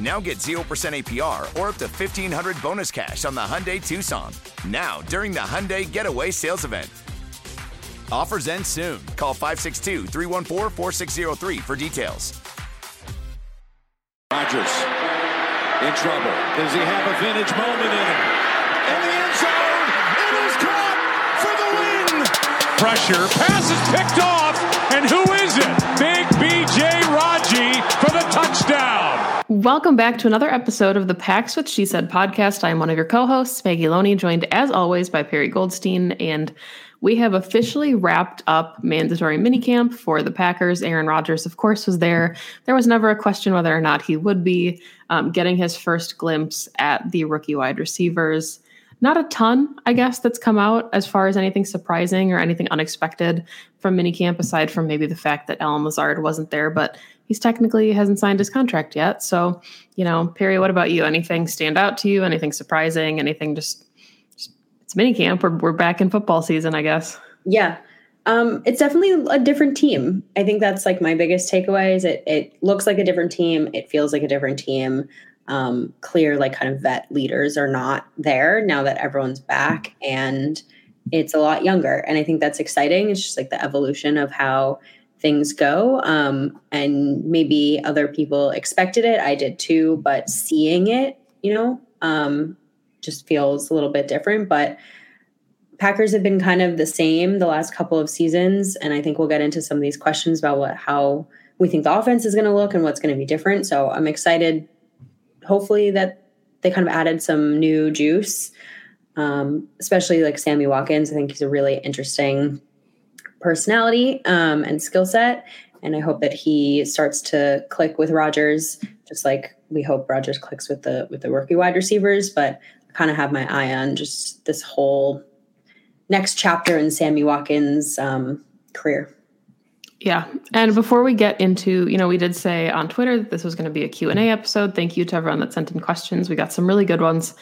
Now get 0% APR or up to 1500 bonus cash on the Hyundai Tucson. Now, during the Hyundai Getaway Sales Event. Offers end soon. Call 562 314 4603 for details. Rodgers in trouble. Does he have a vintage moment in him? In the end zone, it is caught for the win. Pressure, pass is picked off, and who is it? Welcome back to another episode of the Pack's What She Said podcast. I'm one of your co-hosts, Maggie Loney, joined as always by Perri Goldstein, and we have officially wrapped up mandatory minicamp for the Packers. Aaron Rodgers, of course, was there. There was never a question whether or not he would be um, getting his first glimpse at the rookie wide receivers. Not a ton, I guess, that's come out as far as anything surprising or anything unexpected from minicamp, aside from maybe the fact that Allen Lazard wasn't there, but he's technically hasn't signed his contract yet. So, you know, Perri, what about you? Anything stand out to you? Anything surprising? Anything just it's minicamp. We're we're back in football season, I guess. Yeah. Um, it's definitely a different team. I think that's like my biggest takeaway is it it looks like a different team. It feels like a different team. Um, clear like kind of vet leaders are not there now that everyone's back and it's a lot younger. And I think that's exciting. It's just like the evolution of how things go. Um, and maybe other people expected it. I did too, but seeing it, you know, um, just feels a little bit different. But Packers have been kind of the same the last couple of seasons, and I think we'll get into some of these questions about what how we think the offense is going to look and what's going to be different. So I'm excited. Hopefully that they kind of added some new juice, um, especially like Sammy Watkins. I think he's a really interesting personality um, and skill set, and I hope that he starts to click with Rodgers, just like we hope Rodgers clicks with the with the rookie wide receivers. But I kind of have my eye on just this whole next chapter in Sammy Watkins' um, career. Yeah. And before we get into, you know, we did say on Twitter that this was going to be a Q&A episode. Thank you to everyone that sent in questions. We got some really good ones.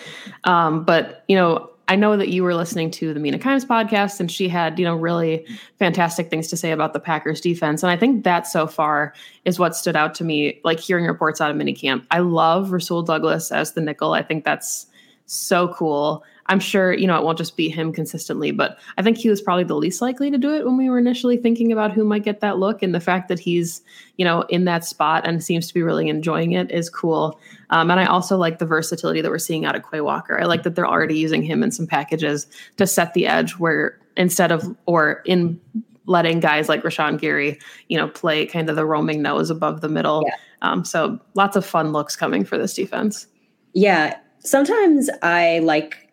Um, but, you know, I know that you were listening to the Mina Kimes podcast and she had, you know, really fantastic things to say about the Packers defense. And I think that so far is what stood out to me, like hearing reports out of minicamp. I love Rasul Douglas as the nickel. I think that's so cool. I'm sure, you know, it won't just be him consistently, but I think he was probably the least likely to do it when we were initially thinking about who might get that look. And the fact that he's, you know, in that spot and seems to be really enjoying it is cool. Um, and I also like the versatility that we're seeing out of Quay Walker. I like that they're already using him in some packages to set the edge where instead of, or in letting guys like Rashan Gary, you know, play kind of the roaming nose above the middle. Yeah. Um, so lots of fun looks coming for this defense. Yeah, sometimes I like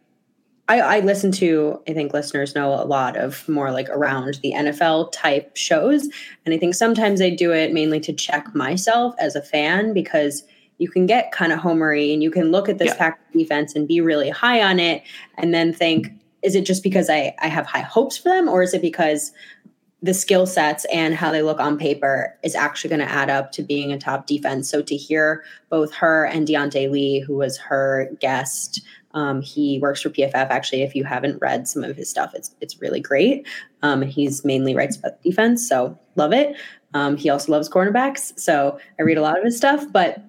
I, I, listen to, I think listeners know a lot of more like around the NFL type shows. And I think sometimes I do it mainly to check myself as a fan because you can get kind of homery and you can look at this yeah. pack defense and be really high on it and then think, is it just because I, I have high hopes for them or is it because the skill sets and how they look on paper is actually going to add up to being a top defense. So to hear both her and Diante Lee, who was her guest, um, he works for PFF. Actually, if you haven't read some of his stuff, it's it's really great. Um, he's mainly writes about defense, so love it. Um, he also loves cornerbacks, so I read a lot of his stuff. But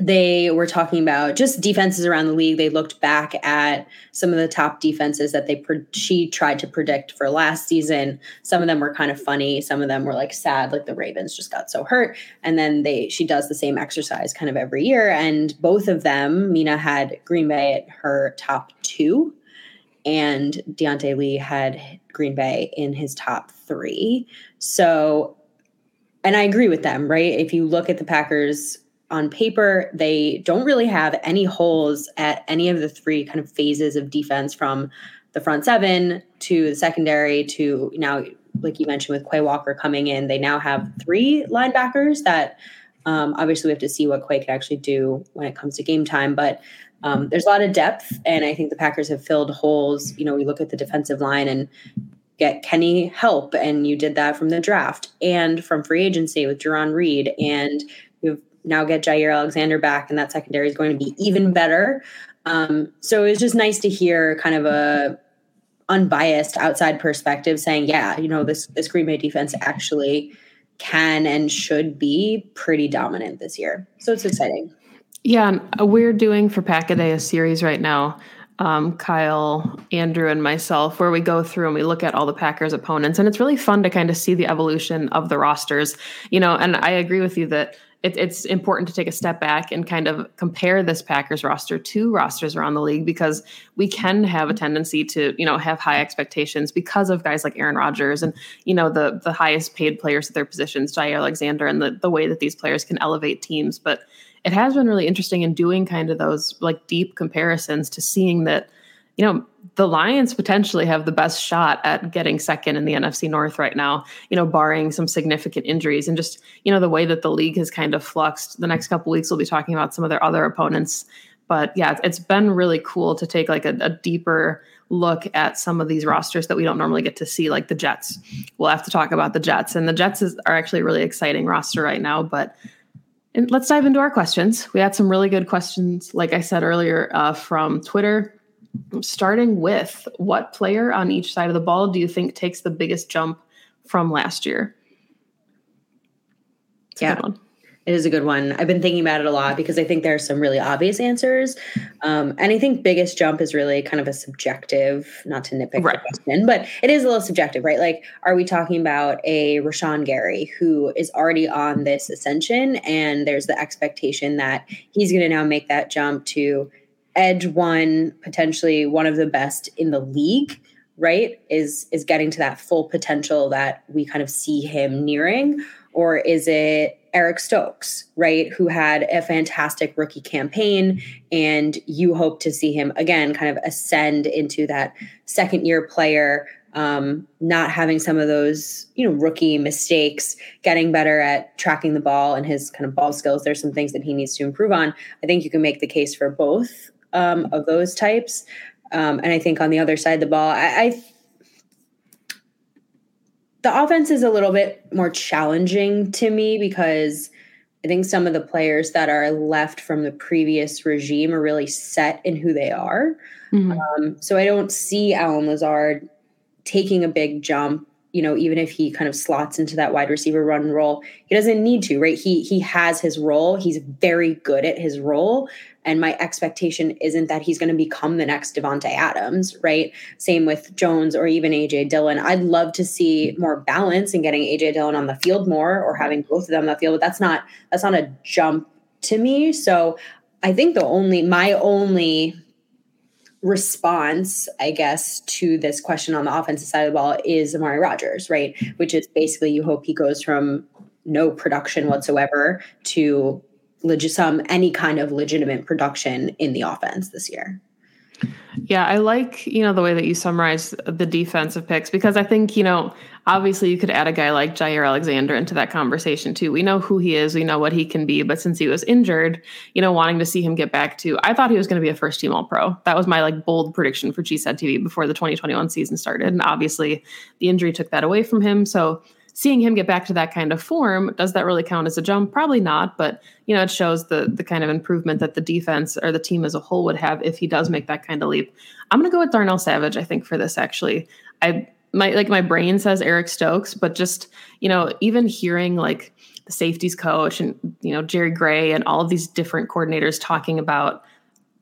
they were talking about just defenses around the league. They looked back at some of the top defenses that they pre- she tried to predict for last season. Some of them were kind of funny. Some of them were like sad, like the Ravens just got so hurt. And then they she does the same exercise kind of every year. And both of them, Mina had Green Bay at her top two, and Diante Lee had Green Bay in his top three. So, and I agree with them, right? If you look at the Packers on paper, they don't really have any holes at any of the three kind of phases of defense from the front seven to the secondary to now, like you mentioned, with Quay Walker coming in, they now have three linebackers that um, obviously we have to see what Quay can actually do when it comes to game time. But um, there's a lot of depth, and I think the Packers have filled holes. You know, we look at the defensive line and get Kenny help, and you did that from the draft and from free agency with Jarran Reed, and you've now get Jaire Alexander back, and that secondary is going to be even better. Um, so it was just nice to hear kind of a unbiased outside perspective saying, yeah, you know, this this Green Bay defense actually can and should be pretty dominant this year. So it's exciting. Yeah, we're doing for Pack a Day a series right now. Um, Kyle, Andrew, and myself, where we go through and we look at all the Packers opponents, and it's really fun to kind of see the evolution of the rosters. You know, and I agree with you that it, it's important to take a step back and kind of compare this Packers roster to rosters around the league because we can have a tendency to, you know, have high expectations because of guys like Aaron Rodgers and, you know, the the highest paid players at their positions, Jaire Alexander, and the, the way that these players can elevate teams. But it has been really interesting in doing kind of those like deep comparisons to seeing that you know, the Lions potentially have the best shot at getting second in the NFC North right now, you know, barring some significant injuries and just, you know, the way that the league has kind of fluxed. The next couple weeks we'll be talking about some of their other opponents. But yeah, it's been really cool to take like a, a deeper look at some of these rosters that we don't normally get to see, like the Jets. We'll have to talk about the Jets. And the Jets is, are actually a really exciting roster right now. But let's dive into our questions. We had some really good questions, like I said earlier, uh, from Twitter starting with what player on each side of the ball do you think takes the biggest jump from last year? It's yeah. It is a good one. I've been thinking about it a lot because I think there are some really obvious answers. Um, and I think biggest jump is really kind of a subjective, not to nitpick right. the question, but it is a little subjective, right? Like, are we talking about a Rashan Gary who is already on this ascension and there's the expectation that he's going to now make that jump to edge one potentially one of the best in the league right? Is is getting to that full potential that we kind of see him nearing? Or is it Eric Stokes right? Who had a fantastic rookie campaign and you hope to see him again kind of ascend into that second year player um, not having some of those you know rookie mistakes getting better at tracking the ball and his kind of ball skills. There's some things that he needs to improve on. I think you can make the case for both um, of those types. Um, and I think on the other side of the ball, I, I the offense is a little bit more challenging to me because I think some of the players that are left from the previous regime are really set in who they are. Mm-hmm. Um, so I don't see Allen Lazard taking a big jump. You know, even if he kind of slots into that wide receiver run role, he doesn't need to, right? He he has his role. He's very good at his role. And my expectation isn't that he's going to become the next Davante Adams, right? Same with Jones or even AJ Dillon. I'd love to see more balance in getting AJ Dillon on the field more or having both of them on the field, but that's not that's not a jump to me. So I think the only my only response, I guess, to this question on the offensive side of the ball is Amari Rodgers, right? Which is basically you hope he goes from no production whatsoever to legit some any kind of legitimate production in the offense this year. Yeah, I like, you know, the way that you summarize the defensive picks because I think, you know, obviously you could add a guy like Jaire Alexander into that conversation too. We know who he is, we know what he can be, but since he was injured, you know, wanting to see him get back to, I thought he was going to be a first team all pro. That was my like bold prediction for GSED TV before the 2021 season started. And obviously the injury took that away from him. So seeing him get back to that kind of form, does that really count as a jump? Probably not, but you know, it shows the the kind of improvement that the defense or the team as a whole would have if he does make that kind of leap. I'm gonna go with Darnell Savage, I think, for this actually. I my like my brain says Eric Stokes, but just, you know, even hearing like the safeties coach and you know Jerry Gray and all of these different coordinators talking about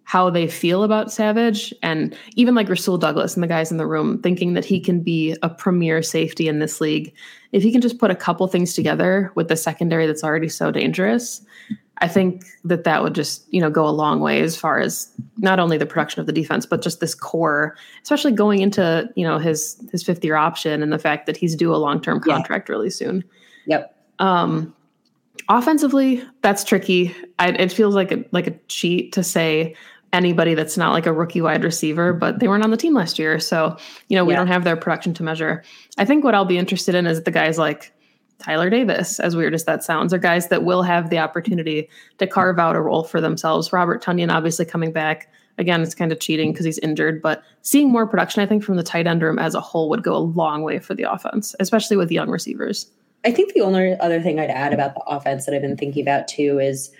how they feel about Savage and even like Rasul Douglas and the guys in the room thinking that he can be a premier safety in this league. If he can just put a couple things together with the secondary that's already so dangerous, I think that that would just, you know, go a long way as far as not only the production of the defense, but just this core, especially going into, you know, his his fifth year option and the fact that he's due a long-term contract yeah. really soon. Yep. Um offensively, that's tricky. I, it feels like a like a cheat to say anybody that's not like a rookie wide receiver, but they weren't on the team last year. So, you know, we yeah. don't have their production to measure. I think what I'll be interested in is the guys like Tyler Davis, as weird as that sounds, are guys that will have the opportunity to carve out a role for themselves. Robert Tonyan obviously coming back. Again, it's kind of cheating because he's injured, but seeing more production, I think, from the tight end room as a whole would go a long way for the offense, especially with young receivers. I think the only other thing I'd add about the offense that I've been thinking about too is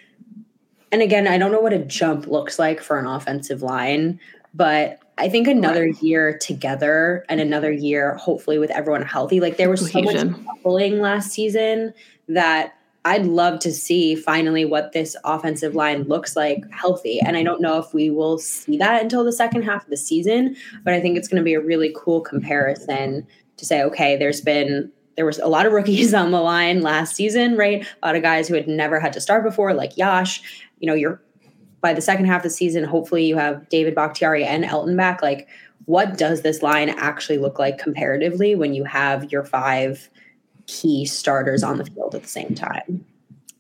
and again, I don't know what a jump looks like for an offensive line, but I think another right. year together and another year, hopefully with everyone healthy. Like there was so much bubbling last season that I'd love to see finally what this offensive line looks like healthy. And I don't know if we will see that until the second half of the season, but I think it's going to be a really cool comparison to say, okay, there's been there was a lot of rookies on the line last season, right? A lot of guys who had never had to start before, like Yosh, you know, you're by the second half of the season, hopefully you have David Bakhtiari and Elgton back. Like, what does this line actually look like comparatively when you have your five key starters on the field at the same time?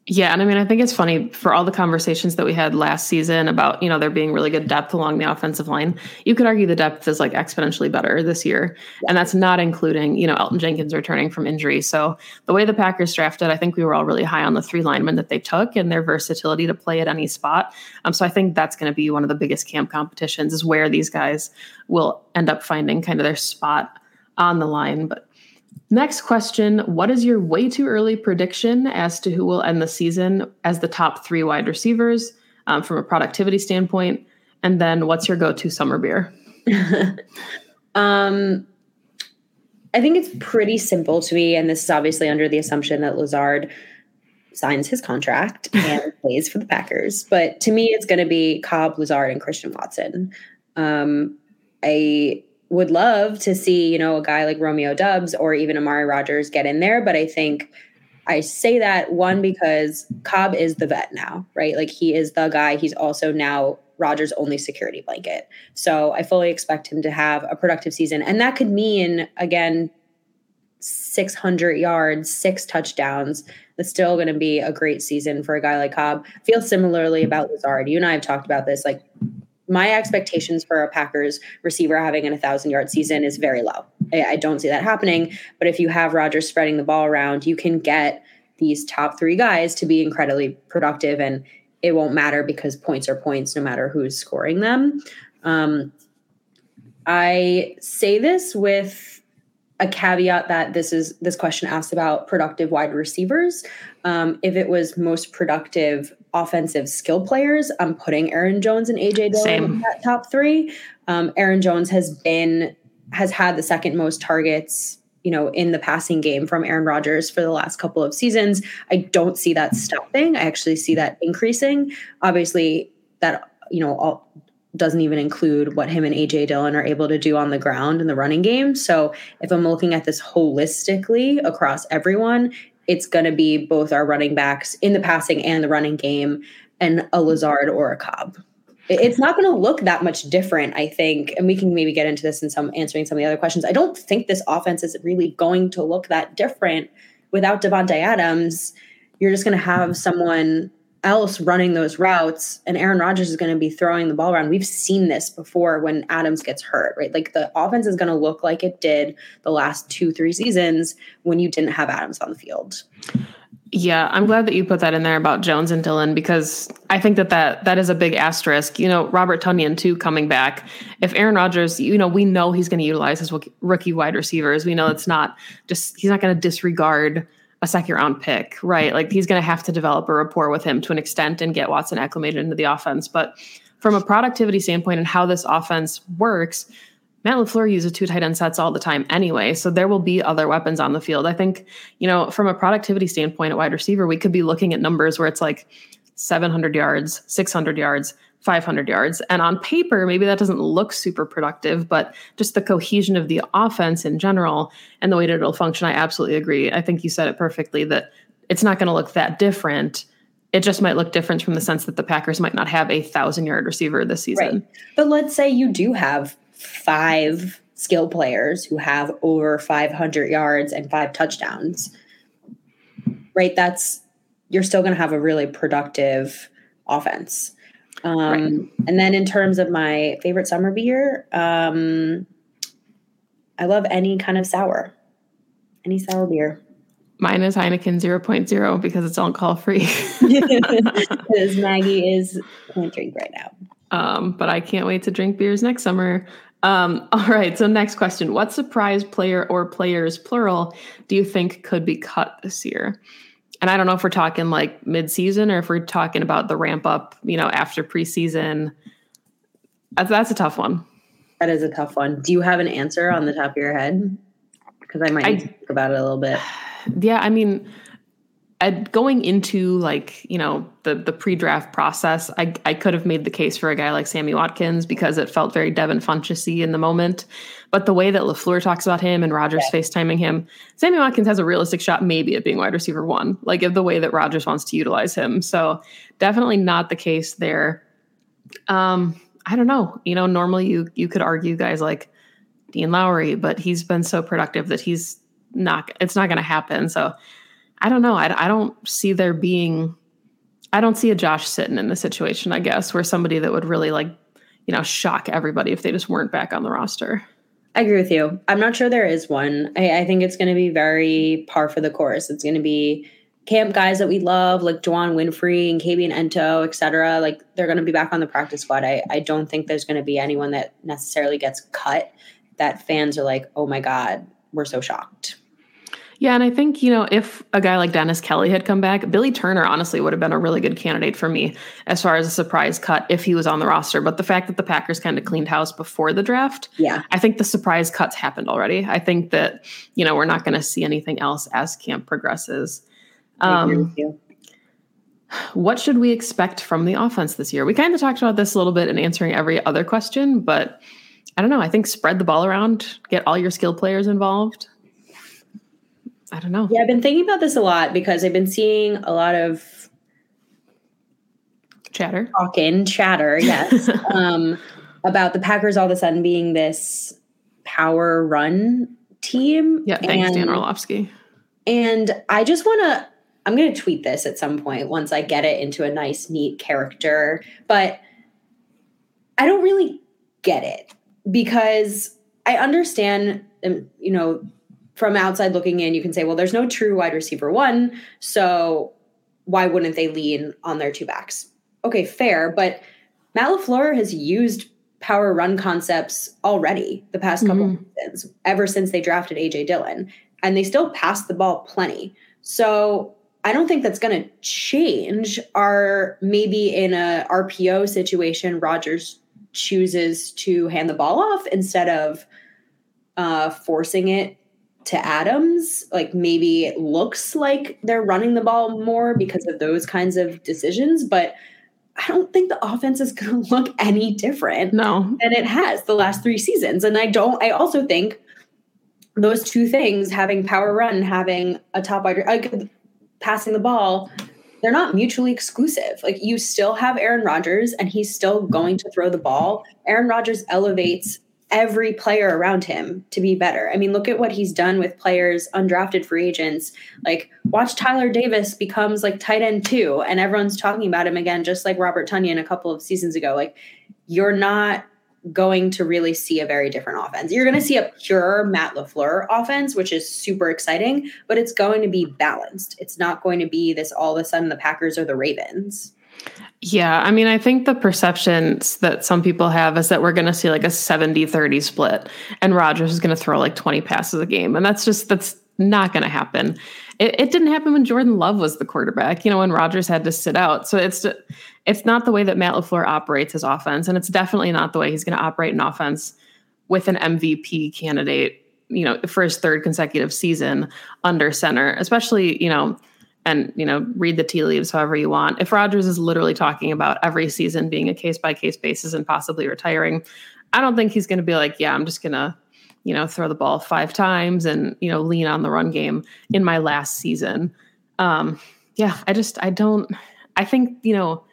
Yeah, and I mean, I think it's funny for all the conversations that we had last season about, you know, there being really good depth along the offensive line. You could argue the depth is like exponentially better this year. And that's not including, you know, Elgton Jenkins returning from injury. So the way the Packers drafted, I think we were all really high on the three linemen that they took and their versatility to play at any spot. Um, so I think that's going to be one of the biggest camp competitions is where these guys will end up finding kind of their spot on the line. But Next question What is your way too early prediction as to who will end the season as the top three wide receivers um, from a productivity standpoint? And then what's your go to summer beer? um, I think it's pretty simple to me. And this is obviously under the assumption that Lazard signs his contract and plays for the Packers. But to me, it's going to be Cobb, Lazard, and Christian Watson. Um, I would love to see, you know, a guy like Romeo Doubs or even Amari Rodgers get in there. But I think I say that one because Cobb is the vet now, right? Like he is the guy. He's also now Rodgers' only security blanket. So I fully expect him to have a productive season. And that could mean, again, 600 yards, six touchdowns. That's still going to be a great season for a guy like Cobb. Feel similarly about Lazard. You and I have talked about this. Like my expectations for a Packers receiver having an 1,000 yard season is very low. I, I, don't see that happening. But if you have Rodgers spreading the ball around, you can get these top three guys to be incredibly productive, and it won't matter because points are points no matter who's scoring them. Um, I say this with a caveat that this is this question asked about productive wide receivers. Um, if it was most productive offensive skill players, I'm putting Aaron Jones and AJ Dillon Same. in that top three. Um, Aaron Jones has been has had the second most targets, you know, in the passing game from Aaron Rodgers for the last couple of seasons. I don't see that stopping. I actually see that increasing. Obviously, that you know all doesn't even include what him and AJ Dillon are able to do on the ground in the running game. So if I'm looking at this holistically across everyone, it's going to be both our running backs in the passing and the running game and a Lazard or a Cobb. It's not going to look that much different, I think. And we can maybe get into this in some answering some of the other questions. I don't think this offense is really going to look that different without Davante Adams. You're just going to have someone else running those routes and Aaron Rodgers is going to be throwing the ball around. We've seen this before when Adams gets hurt, right? Like the offense is going to look like it did the last 2-3 seasons when you didn't have Adams on the field. Yeah, I'm glad that you put that in there about Jones and Dillon because I think that that, that is a big asterisk. You know, Robert Tonyan too coming back. If Aaron Rodgers, you know, we know he's going to utilize his rookie wide receivers. We know it's not just he's not going to disregard a second round pick, right? Like he's going to have to develop a rapport with him to an extent and get Watson acclimated into the offense. But from a productivity standpoint and how this offense works, Matt LaFleur uses two tight end sets all the time anyway. So there will be other weapons on the field. I think, you know, from a productivity standpoint at wide receiver, we could be looking at numbers where it's like 700 yards, 600 yards, 500 yards. And on paper, maybe that doesn't look super productive, but just the cohesion of the offense in general and the way that it'll function, I absolutely agree. I think you said it perfectly that it's not going to look that different. It just might look different from the sense that the Packers might not have a thousand yard receiver this season. Right. But let's say you do have five skill players who have over 500 yards and five touchdowns. Right? That's you're still going to have a really productive offense. Um, right. And then in terms of my favorite summer beer, um, I love any kind of sour, any sour beer. Mine is Heineken 0.0 because it's alcohol free. Because Maggie is can't drink right now. Um, but I can't wait to drink beers next summer. Um, all right. So next question: What surprise player or players, plural, do you think could be cut this year? And I don't know if we're talking like mid-season or if we're talking about the ramp up, you know, after preseason. That's, that's a tough one. That is a tough one. Do you have an answer on the top of your head? Because I might I, think about it a little bit. Yeah, I mean, going into like you know the the pre-draft process, I I could have made the case for a guy like Sammy Watkins because it felt very Devin Funchessy in the moment. But the way that Lafleur talks about him and Rodgers yeah. FaceTiming him, Sammy Watkins has a realistic shot maybe at being wide receiver one, like of the way that Rodgers wants to utilize him. So definitely not the case there. Um, I don't know. You know, normally you you could argue guys like Dean Lowry, but he's been so productive that he's not. It's not going to happen. So I don't know. I, I don't see there being, I don't see a Josh Sitton in the situation, I guess, where somebody that would really like, you know, shock everybody if they just weren't back on the roster. I agree with you. I'm not sure there is one. I, I think it's going to be very par for the course. It's going to be camp guys that we love, like Juwann Winfree and KB and Ento, et cetera. Like they're going to be back on the practice squad. I, I don't think there's going to be anyone that necessarily gets cut that fans are like, oh my God, we're so shocked. Yeah, and I think, you know, if a guy like Dennis Kelly had come back, Billy Turner honestly would have been a really good candidate for me as far as a surprise cut if he was on the roster. But the fact that the Packers kind of cleaned house before the draft, yeah, I think the surprise cuts happened already. I think that, you know, we're not going to see anything else as camp progresses. Um, what should we expect from the offense this year? We kind of talked about this a little bit in answering every other question, but I don't know. I think spread the ball around, get all your skill players involved. I don't know. Yeah, I've been thinking about this a lot because I've been seeing a lot of chatter, talking, chatter, yes, um, about the Packers all of a sudden being this power run team. Yeah, thanks, and, Dan Orlovsky. And I just want to, I'm going to tweet this at some point once I get it into a nice, neat character. But I don't really get it because I understand, um, you know, from outside looking in, you can say, well, there's no true wide receiver one. So why wouldn't they lean on their two backs? Okay, fair. But Matt LaFleur has used power run concepts already the past couple mm-hmm. seasons, ever since they drafted AJ Dillon. And they still pass the ball plenty. So I don't think that's going to change. Are maybe in a RPO situation, Rodgers chooses to hand the ball off instead of uh, forcing it to Adams, like maybe it looks like they're running the ball more because of those kinds of decisions, but I don't think the offense is going to look any different no. than it has the last three seasons. And I don't, I also think those two things, having power run, having a top wide, like passing the ball, they're not mutually exclusive. Like you still have Aaron Rodgers and he's still going to throw the ball. Aaron Rodgers elevates every player around him to be better. I mean, look at what he's done with players, undrafted free agents. Like, watch Tyler Davis becomes like tight end two, and everyone's talking about him again, just like Robert Tonyan a couple of seasons ago. Like, you're not going to really see a very different offense. You're going to see a pure Matt LaFleur offense, which is super exciting, but it's going to be balanced. It's not going to be this all of a sudden the Packers or the Ravens. Yeah, I mean, I think the perceptions that some people have is that we're going to see like a 70 30 split and Rodgers is going to throw like 20 passes a game. And that's just, that's not going to happen. It, it, didn't happen when Jordan Love was the quarterback, you know, when Rodgers had to sit out. So it's, it's not the way that Matt LaFleur operates his offense. And it's definitely not the way he's going to operate an offense with an MVP candidate, you know, for his third consecutive season under center, especially, you know, and you know read the tea leaves however you want. If rodgers is literally talking about every season being a case by case basis and possibly retiring i don't think he's going to be like yeah i'm just going to you know throw the ball five times and you know lean on the run game in my last season. Um yeah i just i don't i think you know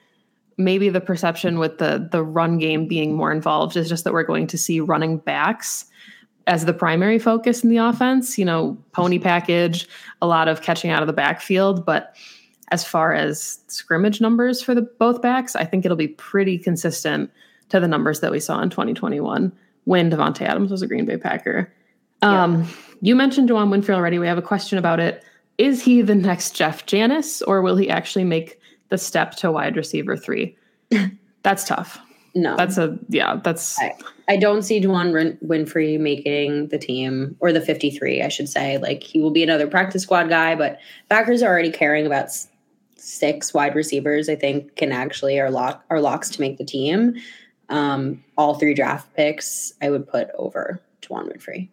maybe the perception with the the run game being more involved is just that we're going to see running backs as the primary focus in the offense. You know, pony package, a lot of catching out of the backfield, but as far as scrimmage numbers for the both backs, I think it'll be pretty consistent to the numbers that we saw in 2021 when Davante Adams was a Green Bay Packer. Um, yeah. You mentioned Juwann Winfree already. We have a question about it. Is he the next Jeff Janis, or will he actually make the step to wide receiver three? That's tough. No, that's a yeah. That's I, I don't see Juwann Winfree making the team or the 53. I should say. Like he will be another practice squad guy, but Packers are already caring about six wide receivers. I think can actually are lock are locks to make the team. Um, all three draft picks I would put over Juwann Winfree.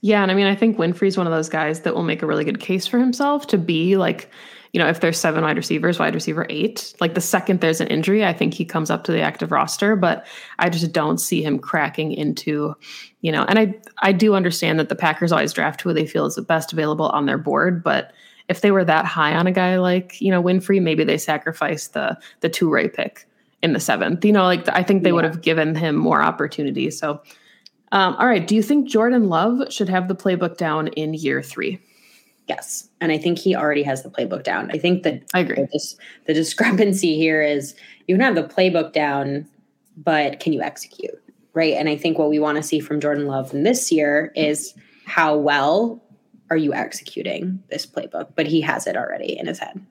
Yeah, and I mean I think Winfree's one of those guys that will make a really good case for himself to be like you know, if there's seven wide receivers, wide receiver eight, like the second there's an injury, I think he comes up to the active roster. But I just don't see him cracking into, you know, and I I do understand that the Packers always draft who they feel is the best available on their board, but if they were that high on a guy like you know Winfree, maybe they sacrifice the the two Ray pick in the seventh. You know, like I think they yeah. would have given him more opportunity. So, um, all right, do you think Jordan Love should have the playbook down in year three? Yes. And I think he already has the playbook down. I think that I agree. The, the discrepancy here is you can have the playbook down, but can you execute? Right. And I think what we want to see from Jordan Love in this year is how well are you executing this playbook? But he has it already in his head.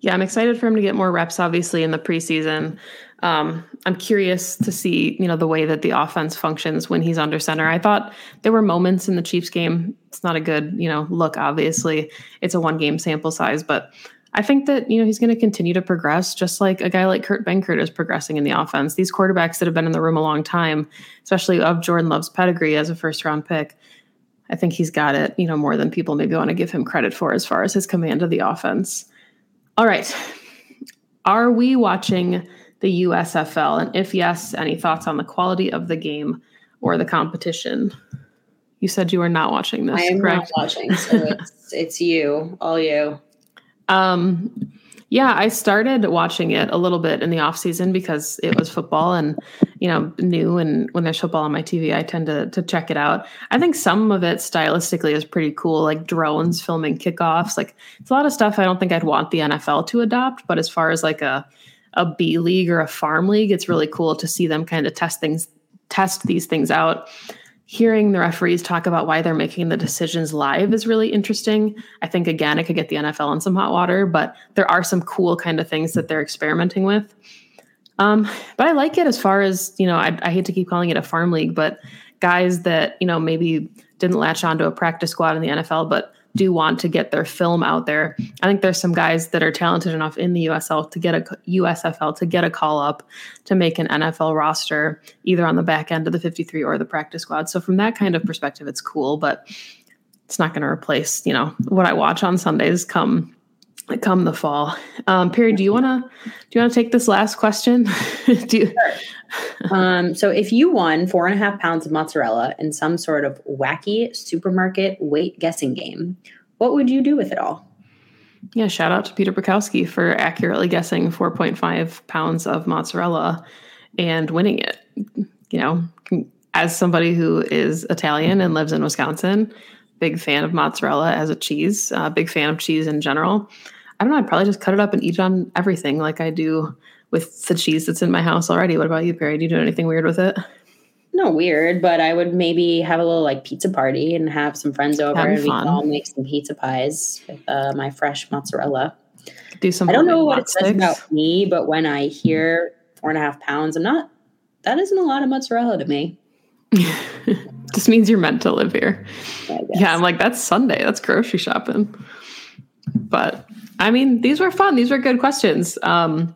Yeah, I'm excited for him to get more reps, obviously, in the preseason. Um, I'm curious to see, you know, the way that the offense functions when he's under center. I thought there were moments in the Chiefs game. It's not a good, you know, look. Obviously, it's a one game sample size, but I think that you know he's going to continue to progress, just like a guy like Kurt Benkert is progressing in the offense. These quarterbacks that have been in the room a long time, especially of Jordan Love's pedigree as a first round pick, I think he's got it, you know, more than people maybe want to give him credit for as far as his command of the offense. All right, are we watching? the USFL? And if yes, any thoughts on the quality of the game or the competition? You said you were not watching this. I am correct? not watching, so it's it's you, all you. Um, yeah, I started watching it a little bit in the off season because it was football and you know new. And when there's football on my TV, I tend to to check it out. I think some of it stylistically is pretty cool, like drones filming kickoffs. Like it's a lot of stuff I don't think I'd want the NFL to adopt. But as far as like a a B league or a farm league, it's really cool to see them kind of test things, test these things out. Hearing the referees talk about why they're making the decisions live is really interesting. I think again, it could get the NFL in some hot water, but there are some cool kind of things that they're experimenting with. Um, but I like it as far as you know. I, I hate to keep calling it a farm league, but guys that you know maybe didn't latch onto a practice squad in the NFL, but do want to get their film out there. I think there's some guys that are talented enough in the USL to get a USFL to get a call up to make an NFL roster, either on the back end of the 53 or the practice squad. So from that kind of perspective, it's cool, but it's not going to replace, you know, what I watch on Sundays come come the fall. Um, Perri, do you want to do you want to take this last question? do you, um, so if you won four and a half pounds of mozzarella in some sort of wacky supermarket weight guessing game, what would you do with it all? Yeah, shout out to Peter Bukowski for accurately guessing 4.5 pounds of mozzarella and winning it. You know, as somebody who is Italian and lives in Wisconsin, big fan of mozzarella as a cheese, uh, big fan of cheese in general. I don't know. I'd probably just cut it up and eat it on everything like I do with the cheese that's in my house already. What about you, Perri? Do you do anything weird with it? No weird, but I would maybe have a little like pizza party and have some friends over and we all make some pizza pies with uh, my fresh mozzarella. Do some. I don't know what it says about me, but when I hear four and a half pounds, I'm not. That isn't a lot of mozzarella to me. Just means you're meant to live here. Yeah, I'm like that's Sunday. That's grocery shopping. But I mean, these were fun. These were good questions. Um,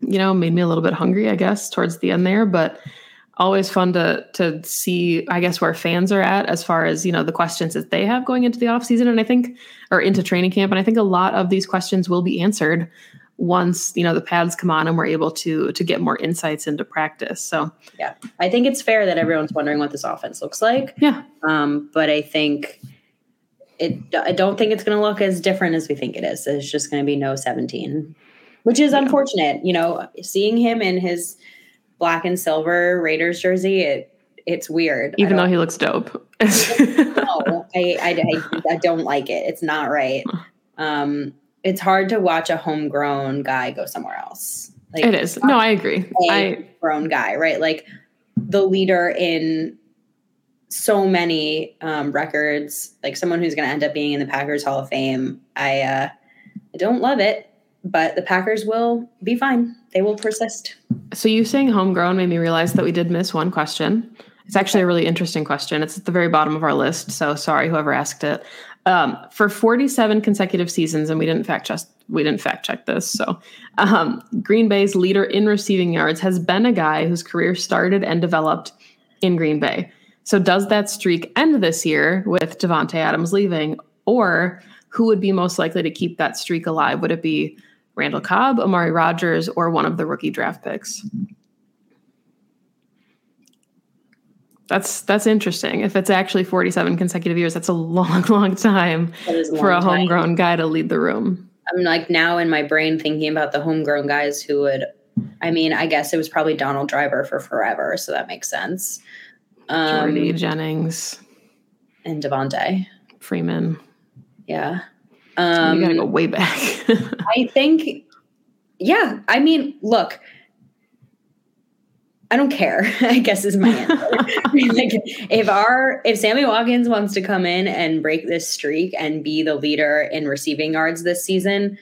you know, made me a little bit hungry, I guess, towards the end there, but always fun to to see i guess where fans are at as far as you know the questions that they have going into the off season. And i think or into training camp. And i think a lot of these questions will be answered once you know the pads come on and we're able to to get more insights into practice. So yeah. I think it's fair that everyone's wondering what this offense looks like. Yeah. Um but i think it i don't think it's going to look as different as we think it is it's just going to be no 17 which is yeah. unfortunate you know seeing him in his black and silver Raiders jersey, it it's weird. Even though he looks dope. no, I, I, I, I, don't like it. It's not right. Um, it's hard to watch a homegrown guy go somewhere else. Like, it is. No, I agree. I grown guy, right? Like the leader in so many um, records, like someone who's going to end up being in the Packers Hall of Fame. I uh, I don't love it, but the Packers will be fine. They will persist. So you saying homegrown made me realize that we did miss one question. It's actually a really interesting question. It's at the very bottom of our list. So sorry, whoever asked it. Um, for 47 consecutive seasons, and we didn't fact check we didn't fact check this. So um, Green Bay's leader in receiving yards has been a guy whose career started and developed in Green Bay. So does that streak end this year with Davante Adams leaving, or who would be most likely to keep that streak alive? Would it be Randall Cobb, Amari Rodgers, or one of the rookie draft picks. That's that's interesting. If it's actually 47 consecutive years, that's a long, long time a for a homegrown time. guy to lead the room. I'm like now in my brain thinking about the homegrown guys who would I mean, I guess it was probably Donald Driver for forever, so that makes sense. Um, Jordy Jennings and Devontae Freeman. Yeah. Um, you gotta go um, way back. I think, yeah. I mean, look, I don't care. I guess is my answer. like, if our if Sammy Watkins wants to come in and break this streak and be the leader in receiving yards this season,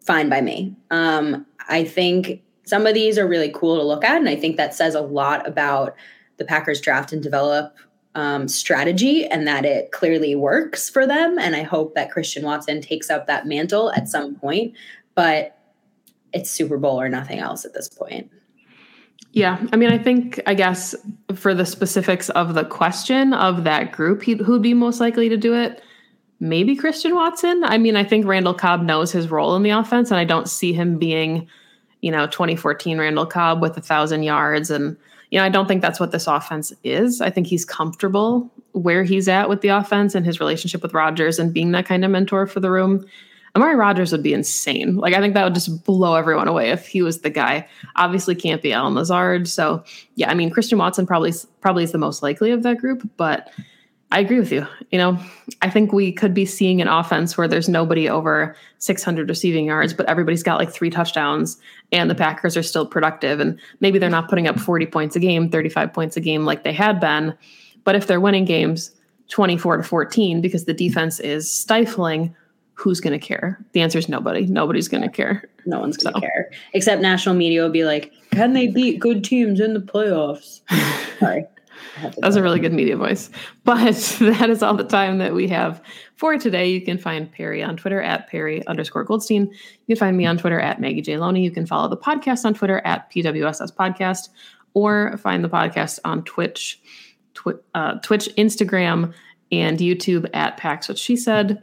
fine by me. Um, I think some of these are really cool to look at, and I think that says a lot about the Packers draft and develop um, strategy and that it clearly works for them. And I hope that Christian Watson takes up that mantle at some point. But it's Super Bowl or nothing else at this point. Yeah. I mean, I think, I guess, for the specifics of the question of that group, who'd be most likely to do it? Maybe Christian Watson. I mean, I think Randall Cobb knows his role in the offense, and I don't see him being, you know, 2014 Randall Cobb with a thousand yards and you know, I don't think that's what this offense is. I think he's comfortable where he's at with the offense and his relationship with Rodgers and being that kind of mentor for the room. Amari Rodgers would be insane. Like I think that would just blow everyone away if he was the guy. Obviously can't be Allen Lazard. So yeah, I mean Christian Watson probably probably is the most likely of that group, but I agree with you. You know, I think we could be seeing an offense where there's nobody over 600 receiving yards, but everybody's got like three touchdowns and the Packers are still productive. And maybe they're not putting up 40 points a game, 35 points a game like they had been. But if they're winning games 24 to 14 because the defense is stifling, who's going to care? The answer is nobody. Nobody's going to care. No one's going to so. care. Except national media will be like, can they beat good teams in the playoffs? Sorry. That was a really good media voice. But that is all the time that we have for today. You can find Perri on Twitter at Perri underscore Goldstein. You can find me on Twitter at Maggie J. Loney. You can follow the podcast on Twitter at PWSS Podcast or find the podcast on Twitch, twi- uh, Twitch, Instagram, and YouTube at Pack's What She Said.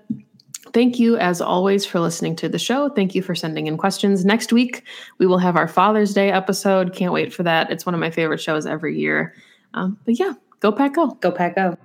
Thank you, as always, for listening to the show. Thank you for sending in questions. Next week, we will have our Father's Day episode. Can't wait for that. It's one of my favorite shows every year. Um, but yeah, go Pack Go. Go Pack Go.